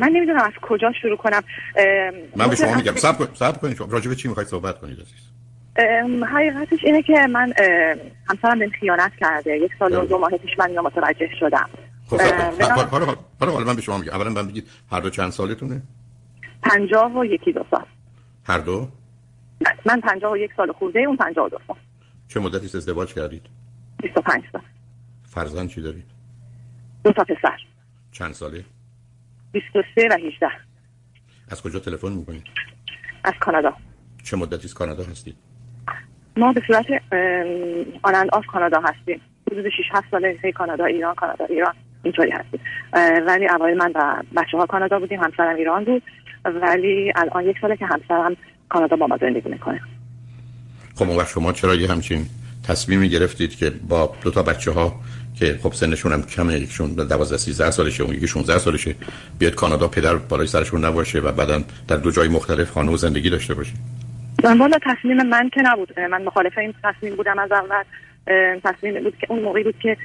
من نمی‌دونم از کجا شروع کنم. من به شما میگم صبر صبر کنید راجع به چی می‌خواید صحبت کنید عزیز؟ حقیقتش اینه که من همسرم بهم خیانت کرده. یک سال و دو ماه پیش من متوجه شدم. خب حالا حالا من به شما میگم. اولا من بگید هر دو چند سالتونه؟ پنجاه و یکی دو سال. هر دو؟ من پنجاه و یک سال خورده اون پنجاه و دو سال. چه مدتی ازدواج کردید؟ 25 سال. فرزند چی دارید؟ دو تا پسر. چند ساله؟ 23 و 18 از کجا تلفن می‌کنید از کانادا. چه مدتی از کانادا هستید ما به صورت آنند آف کانادا هستیم. حدود 6 7 ساله هی کانادا ایران کانادا ایران اینطوری هستیم. ولی اوایل من و بچه ها کانادا بودیم همسرم ایران بود. ولی الان یک ساله که همسرم کانادا با ما زندگی می‌کنه. خب اون شما چرا یه همچین تصمیمی گرفتید که با دو تا بچه ها که خب سنشون هم کمه یکشون 12 13 سالشه اون یکی 16 سالشه. بیاد کانادا پدر بالای سرشون نباشه و بعدا در دو جای مختلف خانه و زندگی داشته باشه. والا تصمیم من که نبود. من مخالف این تصمیم بودم از اول. تصمیم بود که اون موقعی بود که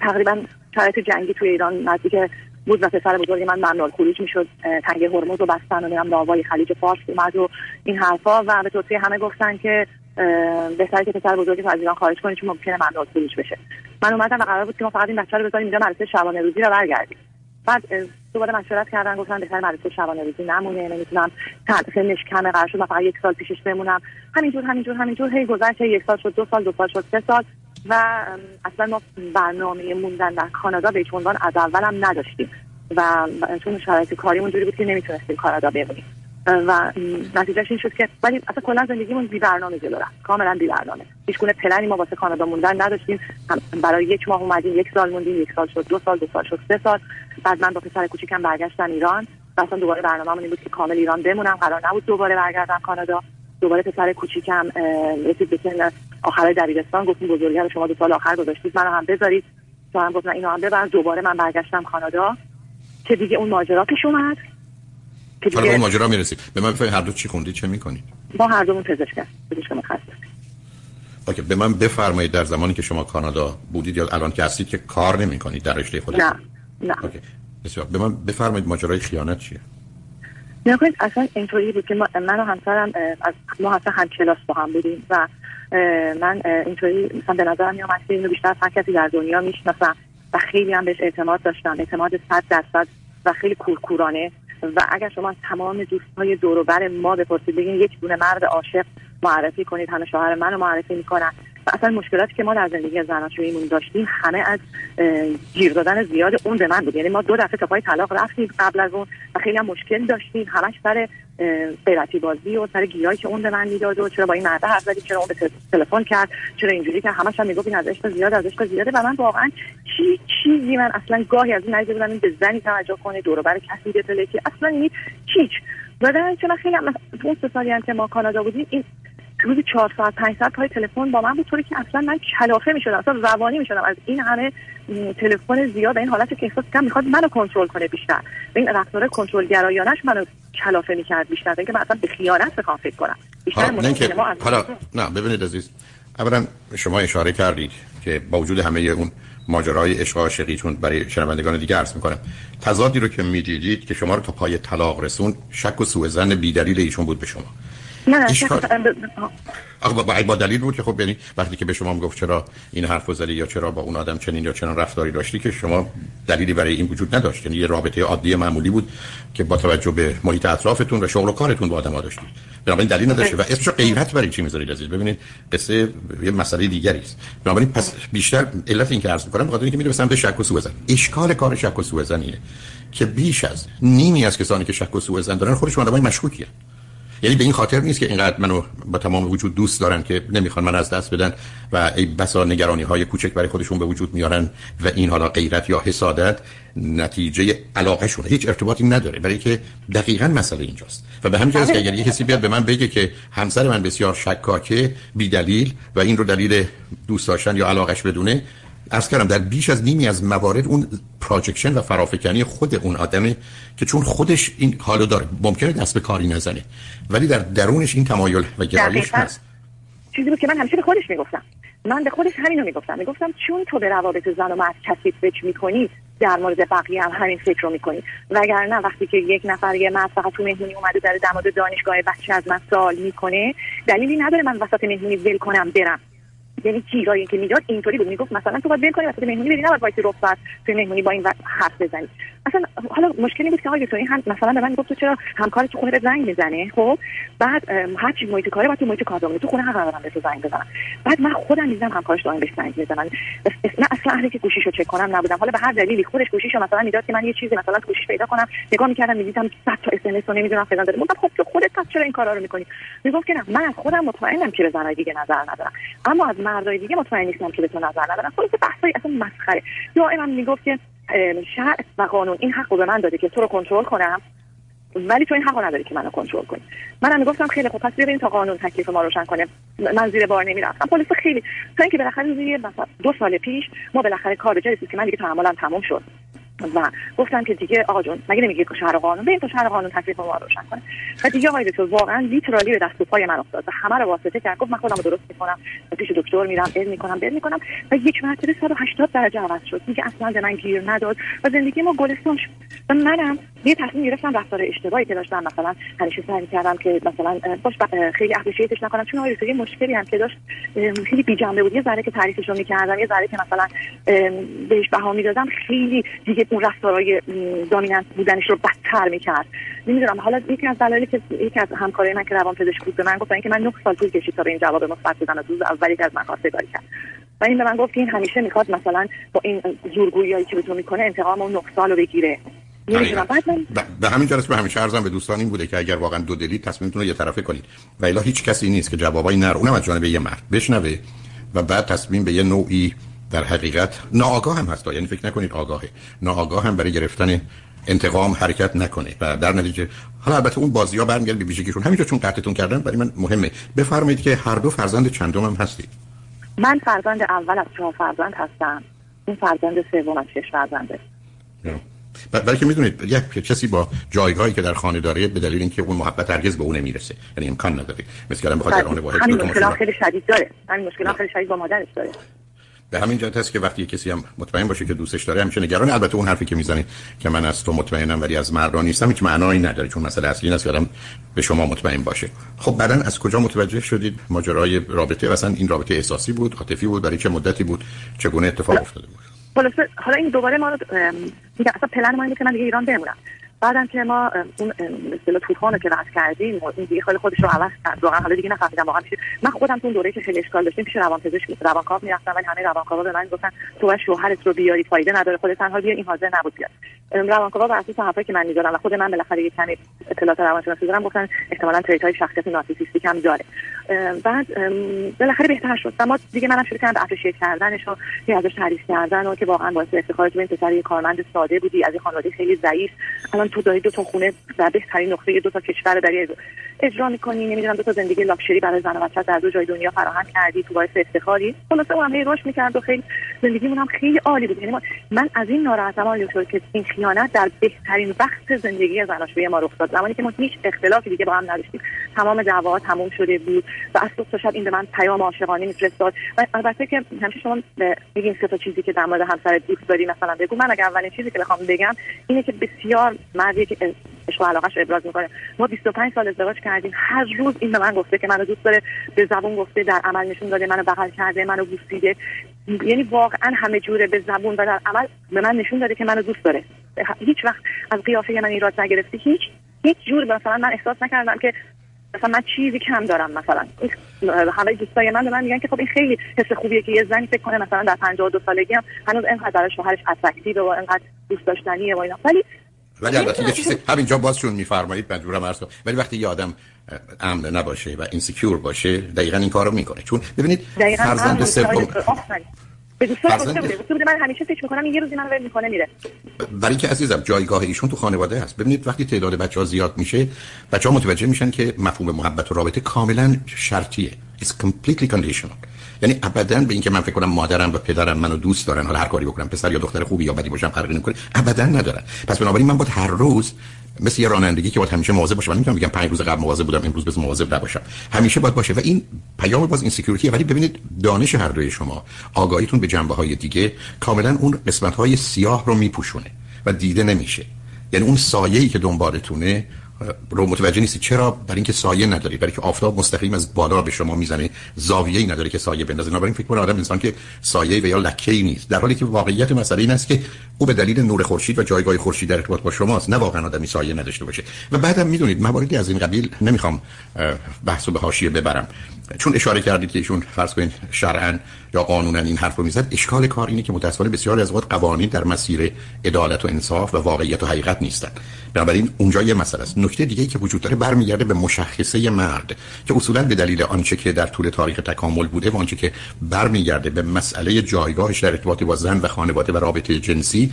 تقریبا شرایط جنگی توی ایران نزدیک بود و پسر بزرگ من ممنوع خروج می‌شد. تنگ هرمز و بستن و میرم لاوای خلیج فارس اومد و این حرفا و به توصیه همه گفتن که بهتره که پسر بزرگ از ایران خارج کنید چون ممکنه ممنوع خروج بشه. من اومدم و قرار بود که ما فقط این بچه رو بذاریم اینجا مدرسه شبانه روزی رو برگردیم. بعد دوباره مشورت کردن گفتن بهتر مدرسه شبانه روزی نمونه نمی‌تونم سنش کمه قرار شد من فقط یک سال پیشش بمونم. همینجور همینجور همینجور هی گذشت یک سال شد دو سال دو سال شد سه سال و اصلا ما برنامه موندن در کانادا به عنوان از اولم نداشتیم. و چون شرایط کاریمون جوری بود که نمی‌تونستیم کانادا بمونیم. و نتیجهش این شد که ولی اصلا کلا زندگیمون بی برنامه جلو رفت. کاملا بی برنامه. هیچ گونه پلنی ما واسه کانادا موندن نداشتیم. برای یک ماه اومدیم یک سال موندیم یک سال شد دو سال دو سال شد سه سال. بعد من با پسر کوچیکم برگشتم ایران. و اصلا دوباره برنامه‌مون این بود که کامل ایران بمونم. قرار نبود دوباره برگردم کانادا. دوباره پسر کوچیکم رسید به سن آخر دبیرستان گفتیم بزرگتر شما دو سال آخر گذاشتید منو هم بذارید. تو هم گفتن اینو هم ببر. دوباره من برگشتم کانادا. که دیگه اون ماجرا پیش اومد. که دیگه ماجرا می‌رسید به من بفرمایید هر دو چی خوندید چه می‌کنید ما هر دومون پزشک هستیم. پزشک متخصص اوکی به من بفرمایید در زمانی که شما کانادا بودید یا الان که هستید که کار نمی‌کنید در رشته خودتون نه نه. اوکی. بسیار. به من بفرمایید ماجرای خیانت چیه؟ نکنید اصلا اینطوری بود که من و همسرم از ما اصلا هم کلاس با هم بودیم و من اینطوری مثلا به نظرم میومد که اینو بیشتر هر کسی در دنیا می‌شناسم و خیلی هم بهش اعتماد داشتم. اعتماد صد درصد و خیلی کورکورانه. و اگر شما تمام دوستهای دور بر ما بپرسید بگین یک دونه مرد عاشق معرفی کنید. همه شوهر منو معرفی می‌کنن. اصلا مشکلاتی که ما در زندگی زناشوییمون داشتیم همه از گیر دادن زیاد اون به من بود. یعنی ما دو دفعه تا پای طلاق رفتیم قبل از اون و خیلی هم مشکل داشتیم. همش سر غیرتی بازی و سر گیرایی که اون به من می‌داد و چرا با این مرده حرف زدی چرا اون به تلفن کرد چرا اینجوری که همش هم می‌گفت این از عشق زیاد از عشق زیاده. و من واقعا چی چیزی من اصلا گاهی از این نظر بودم این به زنی توجه کنه دور بر کسی بتله که اصلا این هیچ و در خیلی هم اون سه سالی هم که ما کانادا بودیم این روزی چهار ساعت پنج ساعت پای تلفن با من بود طوری که اصلا من کلافه می‌شدم اصلا روانی می‌شدم. از این همه تلفن زیاد این حالت که احساس کنم می‌خواد منو کنترل کنه بیشتر. این رفتار کنترل گرایانش منو کلافه می‌کرد بیشتر. اینکه من اصلا به خیانت بخوام فکر کنم. بیشتر حالا, نه ما حالا نه ببینید عزیز. اولا شما اشاره کردید که با وجود همه اون ماجرای عشق عاشقی چون برای شنوندگان دیگه عرض می‌کنم. تضادی رو که می‌دیدید که شما رو تا پای طلاق رسون شک و سوء زن بی‌دلیل ایشون بود به شما. نه نه با, با دلیل بود که خب یعنی وقتی که به شما گفت چرا این حرف زدی یا چرا با اون آدم چنین یا چنان رفتاری داشتی که شما دلیلی برای این وجود نداشت. یعنی یه رابطه عادی معمولی بود که با توجه به محیط اطرافتون و شغل و کارتون با آدم ها داشتید بنابراین دلیل نداشته و اسمش غیرت برای چی می‌ذارید عزیز؟ ببینید قصه یه مسئله دیگری است. بنابراین پس بیشتر علت این که عرض می‌کنم بخاطر اینکه میره به سمت شک و سوء زن. اشکال کار شک و سوء زنیه که بیش از نیمی از کسانی که شک و سوء زن دارن خودشون آدمای مشکوکیه یعنی به این خاطر نیست که اینقدر منو با تمام وجود دوست دارن که نمی‌خوان من از دست بدن و ای بسا نگرانی های کوچک برای خودشون به وجود میارن و این حالا غیرت یا حسادت نتیجه علاقه شونه هیچ ارتباطی نداره. برای که دقیقا مسئله اینجاست. و به همین جهت که اگر یه کسی بیاد به من بگه که همسر من بسیار شکاکه بی دلیل و این رو دلیل دوست داشتن یا علاقش بدونه از کردم در بیش از نیمی از موارد اون پراجکشن و فرافکنی خود اون آدمه که چون خودش این حالو داره. ممکنه دست به کاری نزنه ولی در درونش این تمایل و گرایش هست. چیزی بود که من همیشه به خودش می‌گفتم. من به خودش همینو می‌گفتم. می‌گفتم چون تو به روابط زن و مرد کثیف فکر می‌کنی در مورد بقیه هم همین فکر رو می‌کنی. وگرنه وقتی که یک نفر یه مرد فقط تو مهمونی اومده در مورد دانشگاه بچه از من سوال می‌کنه دلیلی نداره من وسط مهمونی ول کنم برم. یعنی چیزایی که می‌داد اینطوری بود. می‌گفت مثلا تو باید کنی وسط مهمونی بری نباید وایسی رخصت توی مهمونی با این حرف بزنی. اصلا حالا مشکلی بود که آقای دکتر هم مثلا به من گفت تو چرا همکار تو خونه زنگ می‌زنه خب؟ بعد هر چی محیط کاری با تو محیط کار تو خونه ندارم به تو زنگ بزنم. بعد من خودم می‌زنم همکارش دائم بهش زنگ می‌زنم نه اصلا اهلی که گوشیشو چک کنم نبودم. حالا به هر دلیلی خودش گوشیشو مثلا می‌داد که من یه چیزی مثلا گوشیش پیدا کنم. نگاه می‌کردم می‌دیدم 100 تا اس ام اس نمی‌دونم فلان داره. گفتم خب تو خودت چرا این کارا رو می‌کنی؟ می‌گفت که نه من خودم مطمئنم که به زنای دیگه نظر ندارم. اما از مردای دیگه مطمئن نیستم که به تو نظر ندارم خلاص بحثای اصلا مسخره. دائما می‌گفت که شرع و قانون این حق رو به من داده که تو رو کنترل کنم ولی تو این حق نداری که منو کنترل کنی. منم می‌گفتم خیلی خوب پس ببین تا قانون تکلیف ما روشن کنه. من زیر بار نمی‌رفتم. پلیس خیلی تا اینکه بالاخره روزی مثلا دو سال پیش ما بالاخره کار جایی که من دیگه تحملم تموم شد. و گفتم که دیگه آقا جون مگه نمیگه که شهر قانون؟ بریم تا شهر قانون تکلیف ما روشن کنه و دیگه آقای دکتر واقعا لیترالی به دست و پای من افتاد و همه رو واسطه کرد. گفت من خودم درست می‌کنم. پیش دکتر میرم علم می‌کنم بر می‌کنم. و یک مرتبه 180 درجه عوض شد. دیگه اصلا به من گیر نداد. و زندگی ما گلستان شد. و منم یه تصمیم گرفتم رفتار اشتباهی که داشتم مثلا همیشه سعی کردم که مثلا باش خیلی اپریشیتش نکنم چون آقای دکتر مشکلی هم که داشت خیلی بی جنبه بود. یه ذره که تعریفش رو می‌کردم یه ذره که مثلا بهش بها می‌دادم خیلی دیگه اون رفتارهای دامیننت بودنش رو بدتر می‌کرد. نمی‌دونم حالا یکی از دلایلی که یکی از همکارای من که روان پزشک بود به من گفت اینکه من 9 سال طول کشید تا به این جواب مثبت بدم از روز اولی که از من خواستگاری کرد. و این به من گفت که این همیشه می‌خواد مثلا با این زورگویی که به تو می‌کنه انتقام اون 9 سال رو بگیره. به همین جلسه به همیشه عرضم به دوستان این بوده که اگر واقعا دو دلی تصمیمتون رو یه طرفه کنید. و الا هیچ کسی نیست که جوابایی نره. اونم از جانب یه مرد. بشنوه و بعد تصمیم به یه نوعی در حقیقت ناآگاه هم هست. یعنی فکر نکنید آگاهه. ناآگاه هم برای گرفتن انتقام حرکت نکنه. و در نتیجه حالا البته اون بازی ها برمیگرد به ویژگیشون. همینجا چون قطعتون کردن برای من مهمه. بفرمایید که هر دو فرزند چندم هم هستید. من فرزند اول از چهار فرزند هستم. این فرزند سوم از شش فرزنده. برای که می‌دونید یک کسی با جایگاهی که در خانه داره به دلیل اینکه اون محبت هرگز به اون نمی‌رسه یعنی امکان نداره. مثل بخاطر اون واحد همین مشکلات خیلی شدید داره. همین مشکلات خیلی شدید با مادرش داره. به همین جهت هست که وقتی کسی هم مطمئن باشه که دوستش داره همیشه نگران البته اون حرفی که می‌زنید که من از تو مطمئنم ولی از مردان نیستم هیچ معنایی نداره چون مسئله اصلی این است که به شما مطمئن باشه. خب بعدا از کجا متوجه شدید ماجرای رابطه؟ مثلا این رابطه احساسی بود عاطفی بود برای چه مدتی بود؟ چگونه اتفاق افتاده بود؟ حالا این دوباره ما رو اصلا پلن ما اینه که من دیگه ایران بمونم. بعدم که ما اون مثلا طوفان که رد کردیم این دیگه خیلی خودش رو عوض کرد. واقعا حالا دیگه نفهمیدم واقعا میشه من خودم تو دوره که خیلی اشکال داشتیم پیش روانپزشک روانکاو می‌رفتم ولی همه روانکاوا به من گفتن تو باید شوهرت رو بیاری فایده نداره خودت تنها بیا این حاضر نبود بیاد. روانکاوا بر اساس حرفایی که من می‌ذارم و خود من بالاخره یه کمی اطلاعات روانشناسی دارم گفتن احتمالاً تریت های شخصیت نارسیسیستیک هم داره. بعد بالاخره بهتر شد. و ما دیگه منم شروع کردم اپریشیت کردنش و یه ازش تعریف کردن و که واقعا باعث افتخار تو این پسر یه کارمند ساده بودی از یه خانواده خیلی ضعیف. الان تو داری دو تا خونه در بهترین نقطه دو تا کشور در اجرا می‌کنی. نمی‌دونم دو تا زندگی لاکچری برای زن و بچه در دو جای دنیا فراهم کردی تو باعث افتخاری. خلاصه اونم هی رشد می‌کرد و خیلی زندگیمون هم خیلی عالی بود. یعنی من از این ناراحتم آقای دکتر که این خیانت در بهترین وقت زندگی زناشویی ما رخ داد. زمانی که ما هیچ اختلافی دیگه با هم نداشتیم. تمام دعواها تموم شده بود و از صبح شب این به من پیام عاشقانه میفرستاد. و البته که همیشه شما میگین سه تا چیزی که در مورد همسر دوست داری مثلا بگو. من اگر اولین چیزی که بخوام بگم اینه که بسیار مردی که عشق و علاقش ابراز می‌کنه. ما 25 سال ازدواج کردیم. هر روز این به من گفته که منو دوست داره به زبون گفته در عمل نشون داده منو بغل کرده منو بوسیده. یعنی واقعا همه جوره به زبون و در عمل به من نشون داده که منو دوست داره. هیچ وقت از قیافه من ایراد نگرفته. هیچ هیچ جور مثلا من احساس نکردم که مثلا من چیزی کم دارم مثلا. همه دوستای من به من میگن که خب این خیلی حس خوبیه که یه زنی فکر کنه مثلا در 52 سالگی هم هنوز اینقدر برای شوهرش attractive و اینقدر دوست داشتنیه و اینا. ولی ولی البته یه چیزی همینجا بازشون میفرمایید مجبورم عرض ولی وقتی یه آدم امن نباشه و اینسیکیور باشه دقیقا این کارو می‌کنه. چون ببینید فرزند سوم به دوستان گفته بوده گفته بوده من همیشه فکر می‌کنم یه روزی منو ول می‌کنه میره. برای که عزیزم جایگاه ایشون تو خانواده هست. ببینید وقتی تعداد بچه ها زیاد میشه بچه ها متوجه میشن که مفهوم محبت و رابطه کاملا شرطیه. It's completely conditional. یعنی ابدا به اینکه من فکر کنم مادرم و پدرم منو دوست دارن حالا هر کاری بکنم پسر یا دختر خوبی یا بدی باشم فرقی نمی‌کنه. ابدا ندارن. پس بنابراین من باید هر روز مثل یه رانندگی که باید همیشه مواظب باشه. من نمی‌تونم بگم 5 روز قبل مواظب بودم امروز بس مواظب نباشم. همیشه باید باشه و این پیام باز این سکیوریتی ولی ببینید دانش هر دوی شما آگاهیتون به جنبه های دیگه کاملا اون قسمت های سیاه رو میپوشونه و دیده نمیشه. یعنی اون سایه‌ای که دنبالتونه رو متوجه نیستی چرا؟ برای اینکه سایه نداری. برای که آفتاب مستقیم از بالا به شما می‌زنه. زاویه‌ای نداره که سایه بندازه. بنابراین فکر کنم آدم انسان که سایه و یا لکه‌ای نیست. در حالی که واقعیت مسئله این است که او به دلیل نور خورشید و جایگاه خورشید در ارتباط با شماست. نه واقعا آدمی سایه نداشته باشه. و بعدم می‌دونید مواردی از این قبیل نمی‌خوام بحثو به حاشیه ببرم. چون اشاره کردید که ایشون فرض کنید شرعا یا قانونا این حرف رو می‌زد اشکال کار اینه که متأسفانه بسیاری از اوقات قوانین در مسیر عدالت و انصاف و واقعیت و حقیقت نیستن بنابراین اونجا یه مسئله است. نکته دیگه که وجود داره برمیگرده به مشخصه مرد که اصولا به دلیل آنچه که در طول تاریخ تکامل بوده و آنچه که برمیگرده به مسئله جایگاهش در ارتباط با زن و خانواده و رابطه جنسی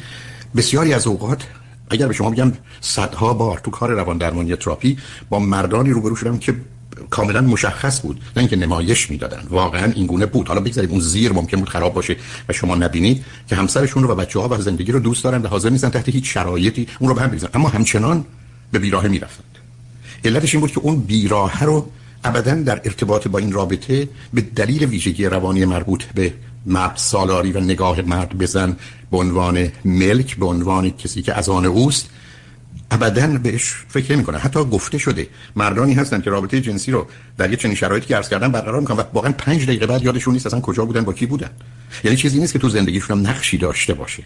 بسیاری از اوقات اگر به شما بگم صدها بار تو کار روان درمانی تراپی با مردانی روبرو شدم که کاملا مشخص بود نه اینکه نمایش می‌دادن واقعا این گونه بود. حالا بگذارید اون زیر ممکن بود خراب باشه و شما نبینید که همسرشون رو و بچه ها و زندگی رو دوست دارن و حاضر نیستن تحت هیچ شرایطی اون رو به هم بریزن اما همچنان به بیراهه می‌رفتند. علتش این بود که اون بیراهه رو ابدا در ارتباط با این رابطه به دلیل ویژگی روانی مربوط به مرد سالاری و نگاه مرد بزن به عنوان ملک به عنوان کسی که از آن اوست ابدا بهش فکر نمی کنن حتی گفته شده مردانی هستن که رابطه جنسی رو در یه چنین شرایطی که عرض کردن برقرار می‌کنن و واقعا پنج دقیقه بعد یادشون نیست اصلا کجا بودن با کی بودن. یعنی چیزی نیست که تو زندگیشون هم نقشی داشته باشه.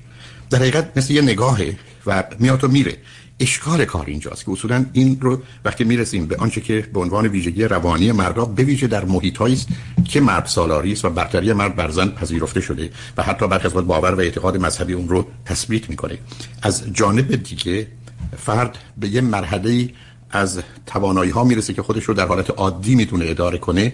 در حقیقت مثل یه نگاهه و میاد و میره. اشکال کار اینجاست که اصولا این رو وقتی می‌رسیم به آنچه که به عنوان ویژگی روانی مردا به ویژه در محیط است که مرد سالاری است و برتری مرد بر زن پذیرفته شده و حتی برخی از باور و اعتقاد مذهبی اون رو تثبیت می‌کنه. از جانب دیگه فرد به یه مرحله از توانایی ها می‌رسه که خودش رو در حالت عادی می‌تونه اداره کنه.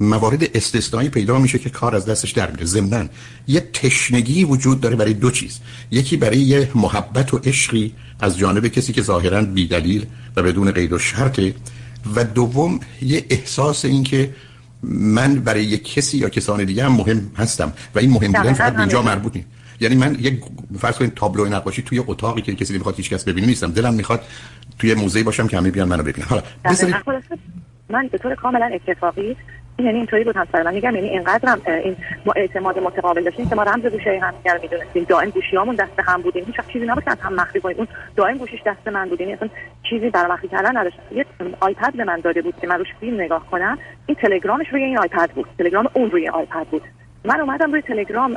موارد استثنایی پیدا میشه که کار از دستش در میره ضمن یه تشنگی وجود داره برای دو چیز. یکی برای یه محبت و عشقی از جانب کسی که ظاهرا بیدلیل و بدون قید و شرطه. و دوم یه احساس این که من برای یک کسی یا کسان دیگه هم مهم هستم و این مهم بودن فقط اینجا مربوط نیست یعنی من یک فرض کنید تابلو نقاشی توی اتاقی که کسی نمی‌خواد هیچ کس ببینه نیستم. دلم می‌خواد توی موزه باشم که همه بیان منو ببینن. حالا من به طور کاملا اتفاقی یعنی اینطوری بود همسر من میگم یعنی اینقدرم این ما اعتماد متقابل داشتیم که ما رمز گوشه هم دیگر می‌دونستیم دائم گوشیامون دست هم بودیم. هیچ چیزی نبود که هم مخفی کنیم. اون دائم گوشیش دست من بود. یعنی اصلا چیزی برای مخفی کردن نداشت. یه آیپد به من داده بود که من روش فیلم نگاه کنم. این تلگرامش روی این آیپد بود. تلگرام اون روی آیپد بود. من اومدم روی تلگرام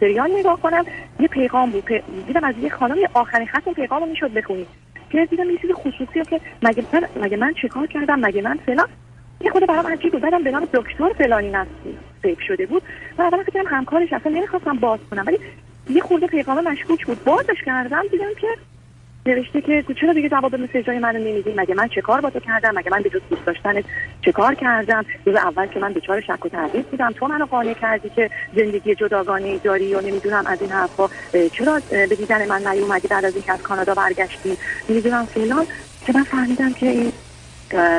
سریال نگاه کنم. یه پیغام بود دیدم از یه خانم آخرین خط اون پیغامو می‌شد بخونی. که دیدم یه چیز خصوصی که مگه من مگه من چیکار کردم؟ مگه من فلان؟ یه خود برام عجیب بود. بعدم به نام دکتر فلانی نصب سیف شده بود. و اولا فکر همکارش اصلا نمی‌خواستم باز کنم. ولی یه خورده پیغام مشکوک بود. بازش کردم دیدم که نوشته که چرا دیگه جواب مسیجای منو نمیدی؟ مگه من چه کار با تو کردم؟ مگه من به جز دوست داشتن چه کار کردم؟ روز اول که من دچار شک و تردید بودم. تو منو قانع کردی که زندگی جداگانه داری و نمی‌دونم از این حرفا. چرا به دیدن من نیومدی بعد از اینکه از کانادا برگشتی؟ نمی‌دونم فلان. که من فهمیدم که این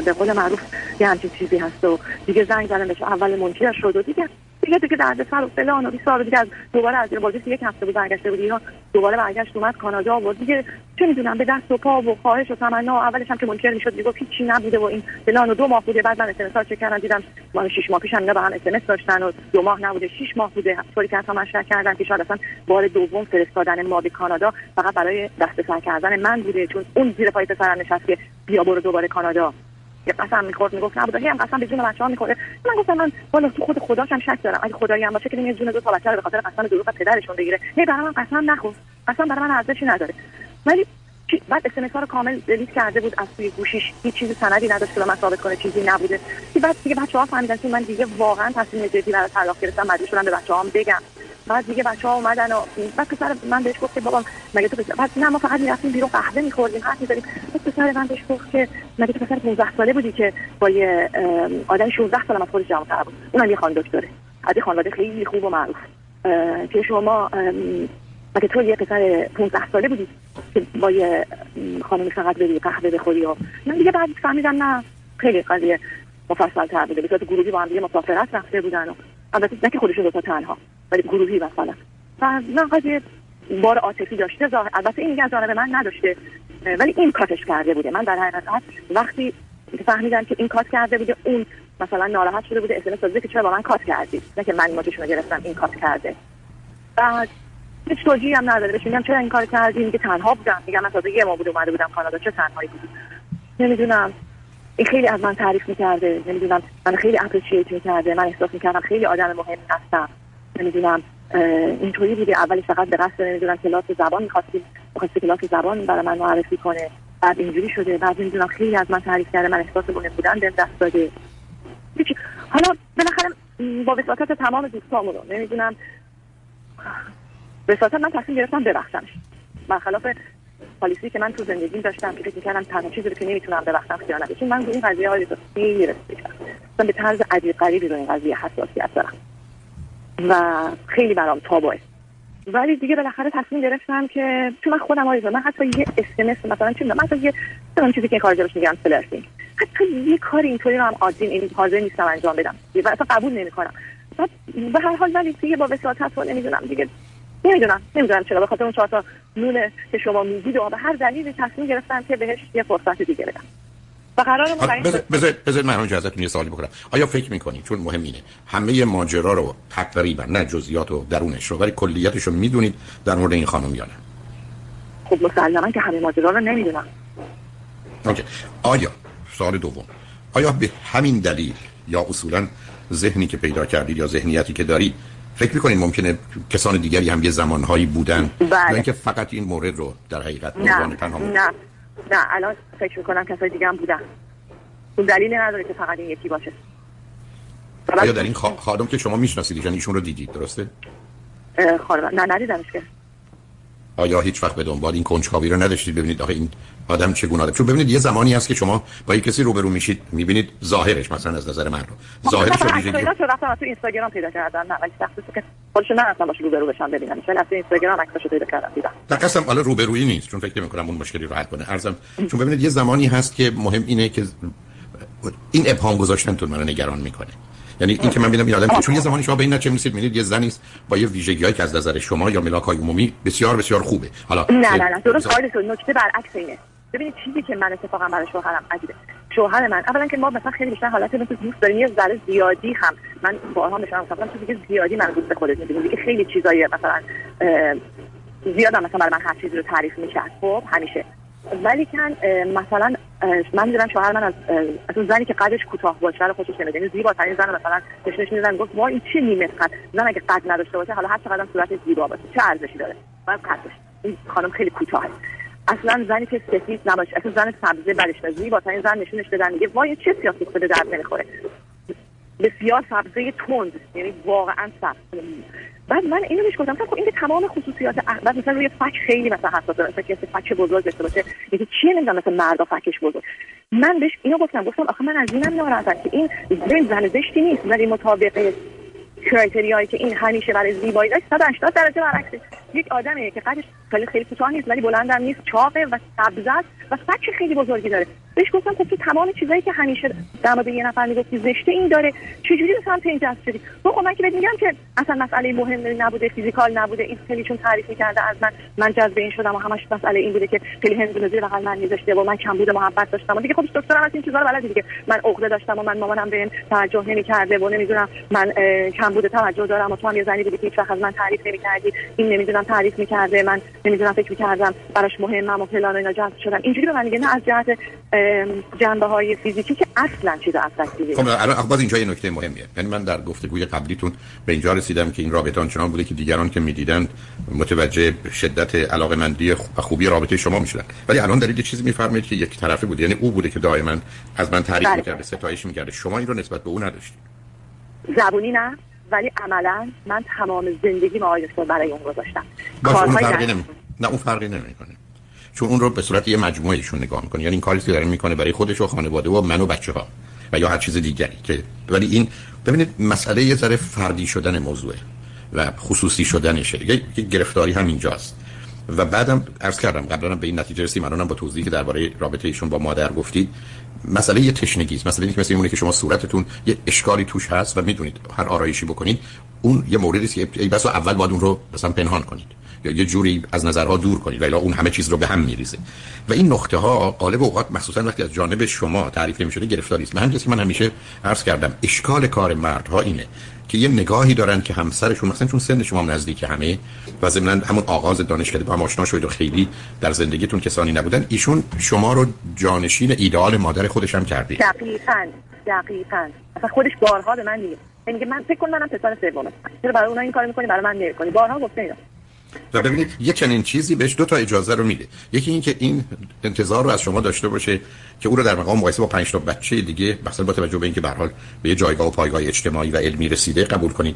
به قول معروف یه همچین چیزی هست و دیگه زنگ زدم بهش اول منکرش شد و دیگه. دیگه دیگه درد سر و فلان و بی سال دیگه از دوباره از بازی یک هفته بود برگشته بود ایران دوباره برگشت اومد کانادا و دیگه چه می‌دونم به دست و پا و خواهش و تمنا اولش هم که منکر می‌شد می‌گفت هیچی نبوده و این فلان و دو ماه بوده. بعد من اس چک کردم دیدم ما 6 ماه پیش هم با هم اس داشتن و دو ماه نبوده 6 ماه بوده. طوری که اصلا من شک کردم که شاید اصلا بار دوم فرستادن ما به کانادا فقط برای دست سر کردن من بوده چون اون زیر پای پسرم نشست که بیا برو دوباره کانادا. یه قسم می‌خورد می‌گفت نبوده هی هم قسم به جون بچه‌ها می‌خوره. من گفتم من والا تو خود خداش هم شک دارم. اگه خدایی هم باشه که نمیاد جون دو تا بچه رو به خاطر قسم دروغ پدرشون بگیره. برای من قسم نخور. قسم برای من ارزشی نداره. ولی بعد اس رو کامل دلیت کرده بود از توی گوشیش. هیچ چیزی سندی نداشت که من ثابت کنه چیزی نبوده. بعد دیگه بچه‌ها فهمیدن که من دیگه واقعا تصمیم جدی برای طلاق گرفتم مجبور شدم به بچه‌هام بگم. بعد دیگه بچه ها اومدن و بعد پسر من بهش گفت بابا مگه تو پسر بعد نه ما فقط می‌رفتیم بیرون قهوه میخوردیم حرف می‌زدیم. بعد پسر من بهش گفت که مگه تو پسر 15 ساله بودی که با یه آدم 16 سال از خودش جوان‌تر بود؟ اونم یه دکتره. از یه خانواده خیلی خوب و معروف. که شما مگه تو یه پسر 15 ساله بودی که با یه خانم فقط بری قهوه بخوری و من دیگه بعد فهمیدم نه خیلی قضیه مفصل تر بوده. به گروهی با هم دیگه مسافرت رفته بودن و البته نه که خودشون دو تا تنها ولی گروهی مثلا. و نه قضیه بار عاطفی داشته. ظاهر البته این میگه از جانب من نداشته ولی این کاتش کرده بوده. من در حقیقت وقتی فهمیدم که این کات کرده بوده اون مثلا ناراحت شده بوده. اسمس داده که چرا با من کات کردی؟ نه که من ماتشون رو گرفتم این کات کرده. بعد هیچ توجیهی هم نداره. بهش میگم چرا این کار کردی؟ میگه تنها بودم. میگم من تازه یه ما بود اومده بودم کانادا. چه تنهایی بودی؟ نمی‌دونم. این خیلی از من تعریف می‌کرده. نمی‌دونم من خیلی اپریشیت می‌کرده. من احساس می‌کردم خیلی آدم مهمی هستم. نمی‌دونم. اینطوری بوده. اولی فقط به قصد نمی‌دونم کلاس زبان می‌خواستیم می‌خواستی کلاس زبان برای من معرفی کنه. بعد اینجوری شده. بعد نمی‌دونم خیلی از من تعریف کرده. من احساس مهم بودن بهم دست داده. حالا بالاخره با وساطت تمام دوستامون رو نمی‌دونم. وساطت من تصمیم گرفتم ببخشمش. برخلاف policy که من تو زندگیم داشتم که فکر می‌کردم تنها چیزی رو که نمی‌تونم ببخشم خیانته چون من به این قضیه های خیلی رسیدم به طرز عجیب غریبی رو این قضیه حساسیت دارم. و خیلی برام تابوه. ولی دیگه بالاخره تصمیم گرفتم که چون من خودم آیزا من حتی یه اسمس مثلا چون من حتی یه چیزی که این بهش میگم flirting حتی یه کار اینطوری رو هم عادی این حاضر نیستم انجام بدم. و اصلا قبول نمی‌کنم. به هر حال ولی دیگه با وساطت نمی‌دونم دیگه نمی‌دونم نمی‌دونم چرا به خاطر اون چهار تا نون که شما میگید و به هر دلیلی تصمیم گرفتم که بهش یه فرصت دیگه بدم و قرار بذارید من ازتون یه سوالی بکنم. آیا فکر می‌کنید چون مهم اینه. همه ماجرا رو تقریبا نه جزئیات و درونش رو ولی کلیتش رو می‌دونید در مورد این خانم یا نه. خب مسلما که همه ماجرا رو نمی‌دونم. اوکی. آیا سوال دوم. آیا به همین دلیل یا اصولا ذهنی که پیدا کردید یا ذهنیتی که دارید فکر می‌کنید ممکنه کسان دیگری هم یه زمانهایی بودن؟ بله. اینکه فقط این مورد رو در حقیقت نه. تنها نه. نه الان فکر می‌کنم کسای دیگه هم بودن. اون دلیل نداره که فقط این یکی باشه. آیا در این خادم که شما می‌شناسید یعنی ایشون رو دیدید درسته؟ خانم نه ندیدمش که. آیا هیچ وقت به دنبال این کنجکاوی رو نداشتید؟ ببینید آخه این آدم چگونه آدم چون ببینید یه زمانی هست که شما با یک کسی روبرو میشید می‌بینید ظاهرش مثلا از نظر من رو. ظاهرش رو رو رفتم تو اینستاگرام پیدا کردم. نه ولی شخصی که خودش نه اصلا باشه روبرو بشم ببینم مثلا از اینستاگرام عکسشو پیدا کردم دیدم. در قسم حالا روبرویی نیست چون فکر نمی‌کنم اون مشکلی رو حل کنه. ارزم چون ببینید یه زمانی هست که مهم اینه که این ابهام گذاشتن تو منو نگران می‌کنه. یعنی این که من ببینم این آدم چون یه زمانی شما به این نتیجه می‌رسید می‌بینید یه زنی است با یه ویژگی‌هایی که از نظر شما یا ملاک های عمومی بسیار بسیار خوبه. حالا نه نه نه درست تو نکته برعکس اینه. ببینید چیزی که من اتفاقا برای شوهرم عجیبه. شوهر من اولا که ما مثلا خیلی بیشتر حالت مثل دوست داریم یه ذره زیادی هم. من با هم بشم مثلا چیزی که زیادی من دوست خودت می‌بینی که خیلی چیزایی مثلا زیاد مثلا برای من هر چیزی رو تعریف می‌کرد. خب همیشه. ولی کن مثلا من می‌دونم شوهر من از اون زنی که قدش کوتاه باشه رو خوشش نمیاد یعنی زیباترین زن مثلا نشونش میدن گفت ما این چه نیمه قد؟ زن اگه قد نداشته باشه حالا هر چقدر صورت زیبا باشه. چه ارزشی داره؟ بعد قدش. این خانم خیلی کوتاهه. اصلا زنی که سفید نباشه اصلا زن سبزه برش زیباترین زن نشونش بدن میگه وای چه سیاسی خود درد نمی‌خوره بسیار سبزه تند یعنی واقعا سبز. بعد من اینو بهش گفتم خب این تمام خصوصیات بعد مثلا روی فک خیلی مثلا حساس مثلا که فک بزرگ داشته باشه یکی چیه نمی‌دونم مثلا مردا فکش بزرگ. من بهش اینو گفتم گفتم آخه من از اینم ناراحتم که این زن زن زشتی نیست ولی مطابق کرایتریایی که این همیشه برای زیبایی داشت 180 درجه برعکسه. یک آدمیه که قدش خیلی خیلی کوتاه نیست ولی بلندم نیست چاقه و سبز و فک خیلی بزرگی داره. بهش گفتم که تو تمام چیزایی که همیشه در مورد یه نفر می‌گفتی زشته این داره چجوری مثلا این جذب شدی؟ خب من که بهت میگم که اصلا مسئله مهم نبوده فیزیکال نبوده این خیلی چون تعریف می‌کرده از من. من جذب این شدم و همش مسئله این بوده که خیلی هندونه زیر بغل من میذاشته و من کمبود محبت داشتم. و دیگه خودش دکترم از این چیزا رو بلد دیگه. من عقده داشتم و من مامانم بهم توجه نمی‌کرده و نمی‌دونم من کمبود توجه دارم و تو هم یه زنی بودی که هیچ از من تعریف نمی‌کردی. این نمی‌دونم تعریف می‌کرده من نمی‌دونم فکر می‌کردم براش مهمم و فلان اینا جذب شدم. اینجوری به من میگه نه از جهت جنبه های فیزیکی که اصلا چیز اترکتیوی خب الان باز اینجا یه نکته مهمیه. یعنی من در گفتگوی قبلیتون به اینجا رسیدم که این رابطه آنچنان بوده که دیگران که می‌دیدند متوجه شدت علاقمندی و خوبی رابطه شما می‌شدن. ولی الان دارید یه چیزی میفرمایید که یک طرفه بوده. یعنی او بوده که دائما از من تعریف بله. می‌کرده ستایش می‌کرده. شما این رو نسبت به او نداشتید. زبونی نه؟ ولی عملا من تمام زندگی ما برای اون گذاشتم. کارهای نه اون فرقی نمی‌کنه. چون اون رو به صورت یه مجموعه ایشون نگاه می‌کنه. یعنی این کاری که داره می‌کنه برای خودش و خانواده و من و بچه ها و یا هر چیز دیگری که ولی این ببینید مسئله یه ذره فردی شدن موضوعه و خصوصی شدنشه. یه گرفتاری هم اینجاست و بعدم عرض کردم قبلا به این نتیجه رسیدم الانم با توضیحی که درباره رابطه ایشون با مادر گفتید. مسئله یه تشنگی است مسئله اینکه مثل اونه که شما صورتتون یه اشکالی توش هست و می‌دونید هر آرایشی بکنید اون یه موردی است که بس اول باید اون رو مثلا پنهان کنید. یا یه جوری از نظرها دور کنید. و اون همه چیز رو به هم میریزه. و این نقطه ها غالب اوقات مخصوصا وقتی از جانب شما تعریف نمیشه گرفتاری است. من من همیشه عرض کردم اشکال کار مردها اینه که یه نگاهی دارن که همسرشون مثلا چون سن شما نزدیک همه و ضمن همون آغاز دانشکده با هم آشنا شدید و خیلی در زندگیتون کسانی نبودن ایشون شما رو جانشین ایدئال مادر خودش هم کردید دقیقاً دقیقاً. اصلا خودش بارها به من میگه. میگه من فکر کنم منم پسر سومم. چرا برای اونها این کارو می‌کنی؟ برای من نمی‌کنی بارها گفته اینا و ببینید یه چنین چیزی بهش دو تا اجازه رو میده. یکی این که این انتظار رو از شما داشته باشه که او رو در مقام مقایسه با پنج تا بچه دیگه مثلا با توجه به اینکه به حال به یه جایگاه و پایگاه اجتماعی و علمی رسیده قبول کنید.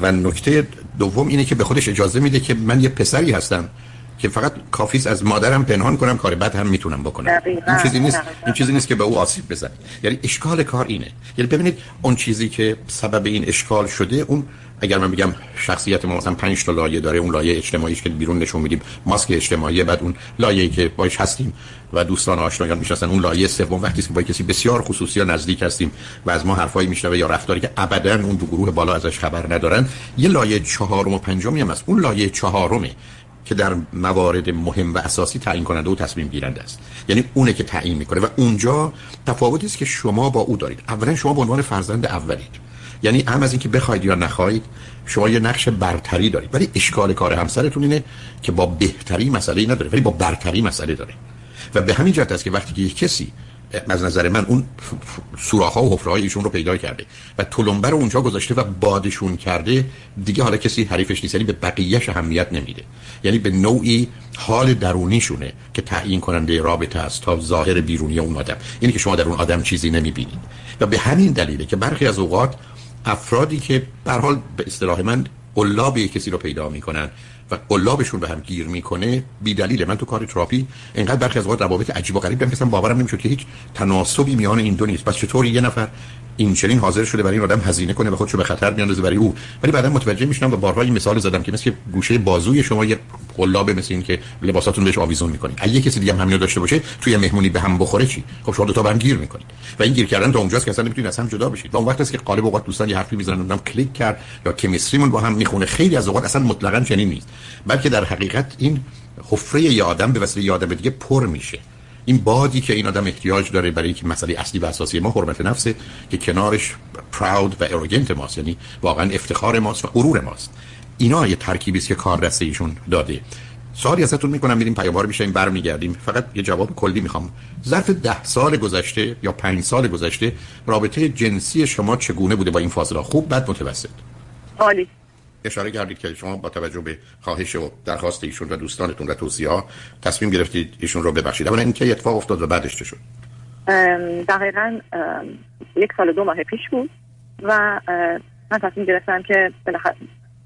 و نکته دوم اینه که به خودش اجازه میده که من یه پسری هستم که فقط کافی از مادرم پنهان کنم کار بعد هم می‌تونم بکنم. این چیزی نیست این چیزی نیست که به او آسیب بزنه یعنی اشکال کار اینه. یعنی ببینید اون چیزی که سبب این اشکال شده اون اگر من بگم شخصیت ما مثلا 5 تا لایه داره اون لایه اجتماعیش که بیرون نشون میدیم ماسک اجتماعی بعد اون لایه‌ای که باش هستیم و دوستان آشنایان می‌شناسن اون لایه سوم وقتی که با کسی بسیار خصوصی و نزدیک هستیم و از ما حرفایی میشنوه یا رفتاری که ابدا اون دو گروه بالا ازش خبر ندارن یه لایه چهارم و پنجمی هم هست. اون لایه چهارمه. که در موارد مهم و اساسی تعیین کننده و تصمیم گیرنده است. یعنی اونه که تعیین می‌کنه. و اونجا تفاوتی است که شما با او دارید. اولا شما به عنوان فرزند اولید. یعنی هم از اینکه بخواید یا نخواید شما یه نقش برتری دارید. ولی اشکال کار همسرتون اینه که با بهتری مسئله نداره ولی با برتری مسئله داره. و به همین جهت است که وقتی که یک کسی از نظر من اون سوراخ ها و حفره ایشون رو پیدا کرده و تلمبه رو اونجا گذاشته و بادشون کرده دیگه حالا کسی حریفش نیست. یعنی به بقیهش اهمیت نمیده. یعنی به نوعی حال درونیشونه که تعیین کننده رابطه است تا ظاهر بیرونی اون آدم. اینی که شما در اون آدم چیزی نمی‌بینید. و به همین دلیله که برخی از اوقات افرادی که به حال به اصطلاح من قلاب کسی رو پیدا می‌کنن و قلابشون به هم گیر می‌کنه بی دلیل. من تو کار تراپی اینقدر برخی از اوقات روابط عجیب و غریب دارم باورم نمی‌شد که هیچ تناسبی میان این دو نیست. پس چطور یه نفر این چنین حاضر شده برای این آدم هزینه کنه و خودشو به خطر میاندازه برای او؟ ولی بعدا متوجه میشنم و بارها این مثال زدم که مثل گوشه بازوی شما یه قلابه مثل این که لباساتون بهش آویزون می‌کنید. اگه کسی دیگه هم همینو داشته باشه توی مهمونی به هم بخوره چی؟ خب شما دو تا به هم گیر می‌کنید. و این گیر کردن تا اونجاست که اصلا نمی‌تونید از هم جدا بشید. و اون وقت است که قالب اوقات دوستان یه حرفی می‌زنن. اونم کلیک کرد یا کمیستریمون با هم می‌خونه. خیلی از اوقات اصلا مطلقاً چنین نیست. بلکه در حقیقت این حفره یه آدم به وسیله یه آدم دیگه پر میشه. این بادی که این آدم احتیاج داره برای اینکه مسئله اصلی و اساسی ما حرمت نفسه که کنارش پراود و اروگنت ماست یعنی واقعا افتخار ماست و غرور ماست. اینا یه ترکیبی است که کار دسته ایشون داده. سوالی ازتون می‌کنم میریم پیاموار میشیم برمیگردیم. فقط یه جواب کلی می‌خوام. ظرف ده سال گذشته یا پنج سال گذشته رابطه جنسی شما چگونه بوده با این فاصله؟ خوب بد متوسط. عالی. اشاره کردید که شما با توجه به خواهش و درخواست ایشون و دوستانتون و توصیه ها تصمیم گرفتید ایشون رو ببخشید. اما اینکه اتفاق افتاد و بعدش چه شد؟ دقیقا یک سال دو ماه پیش بود و من تصمیم گرفتم که بالاخره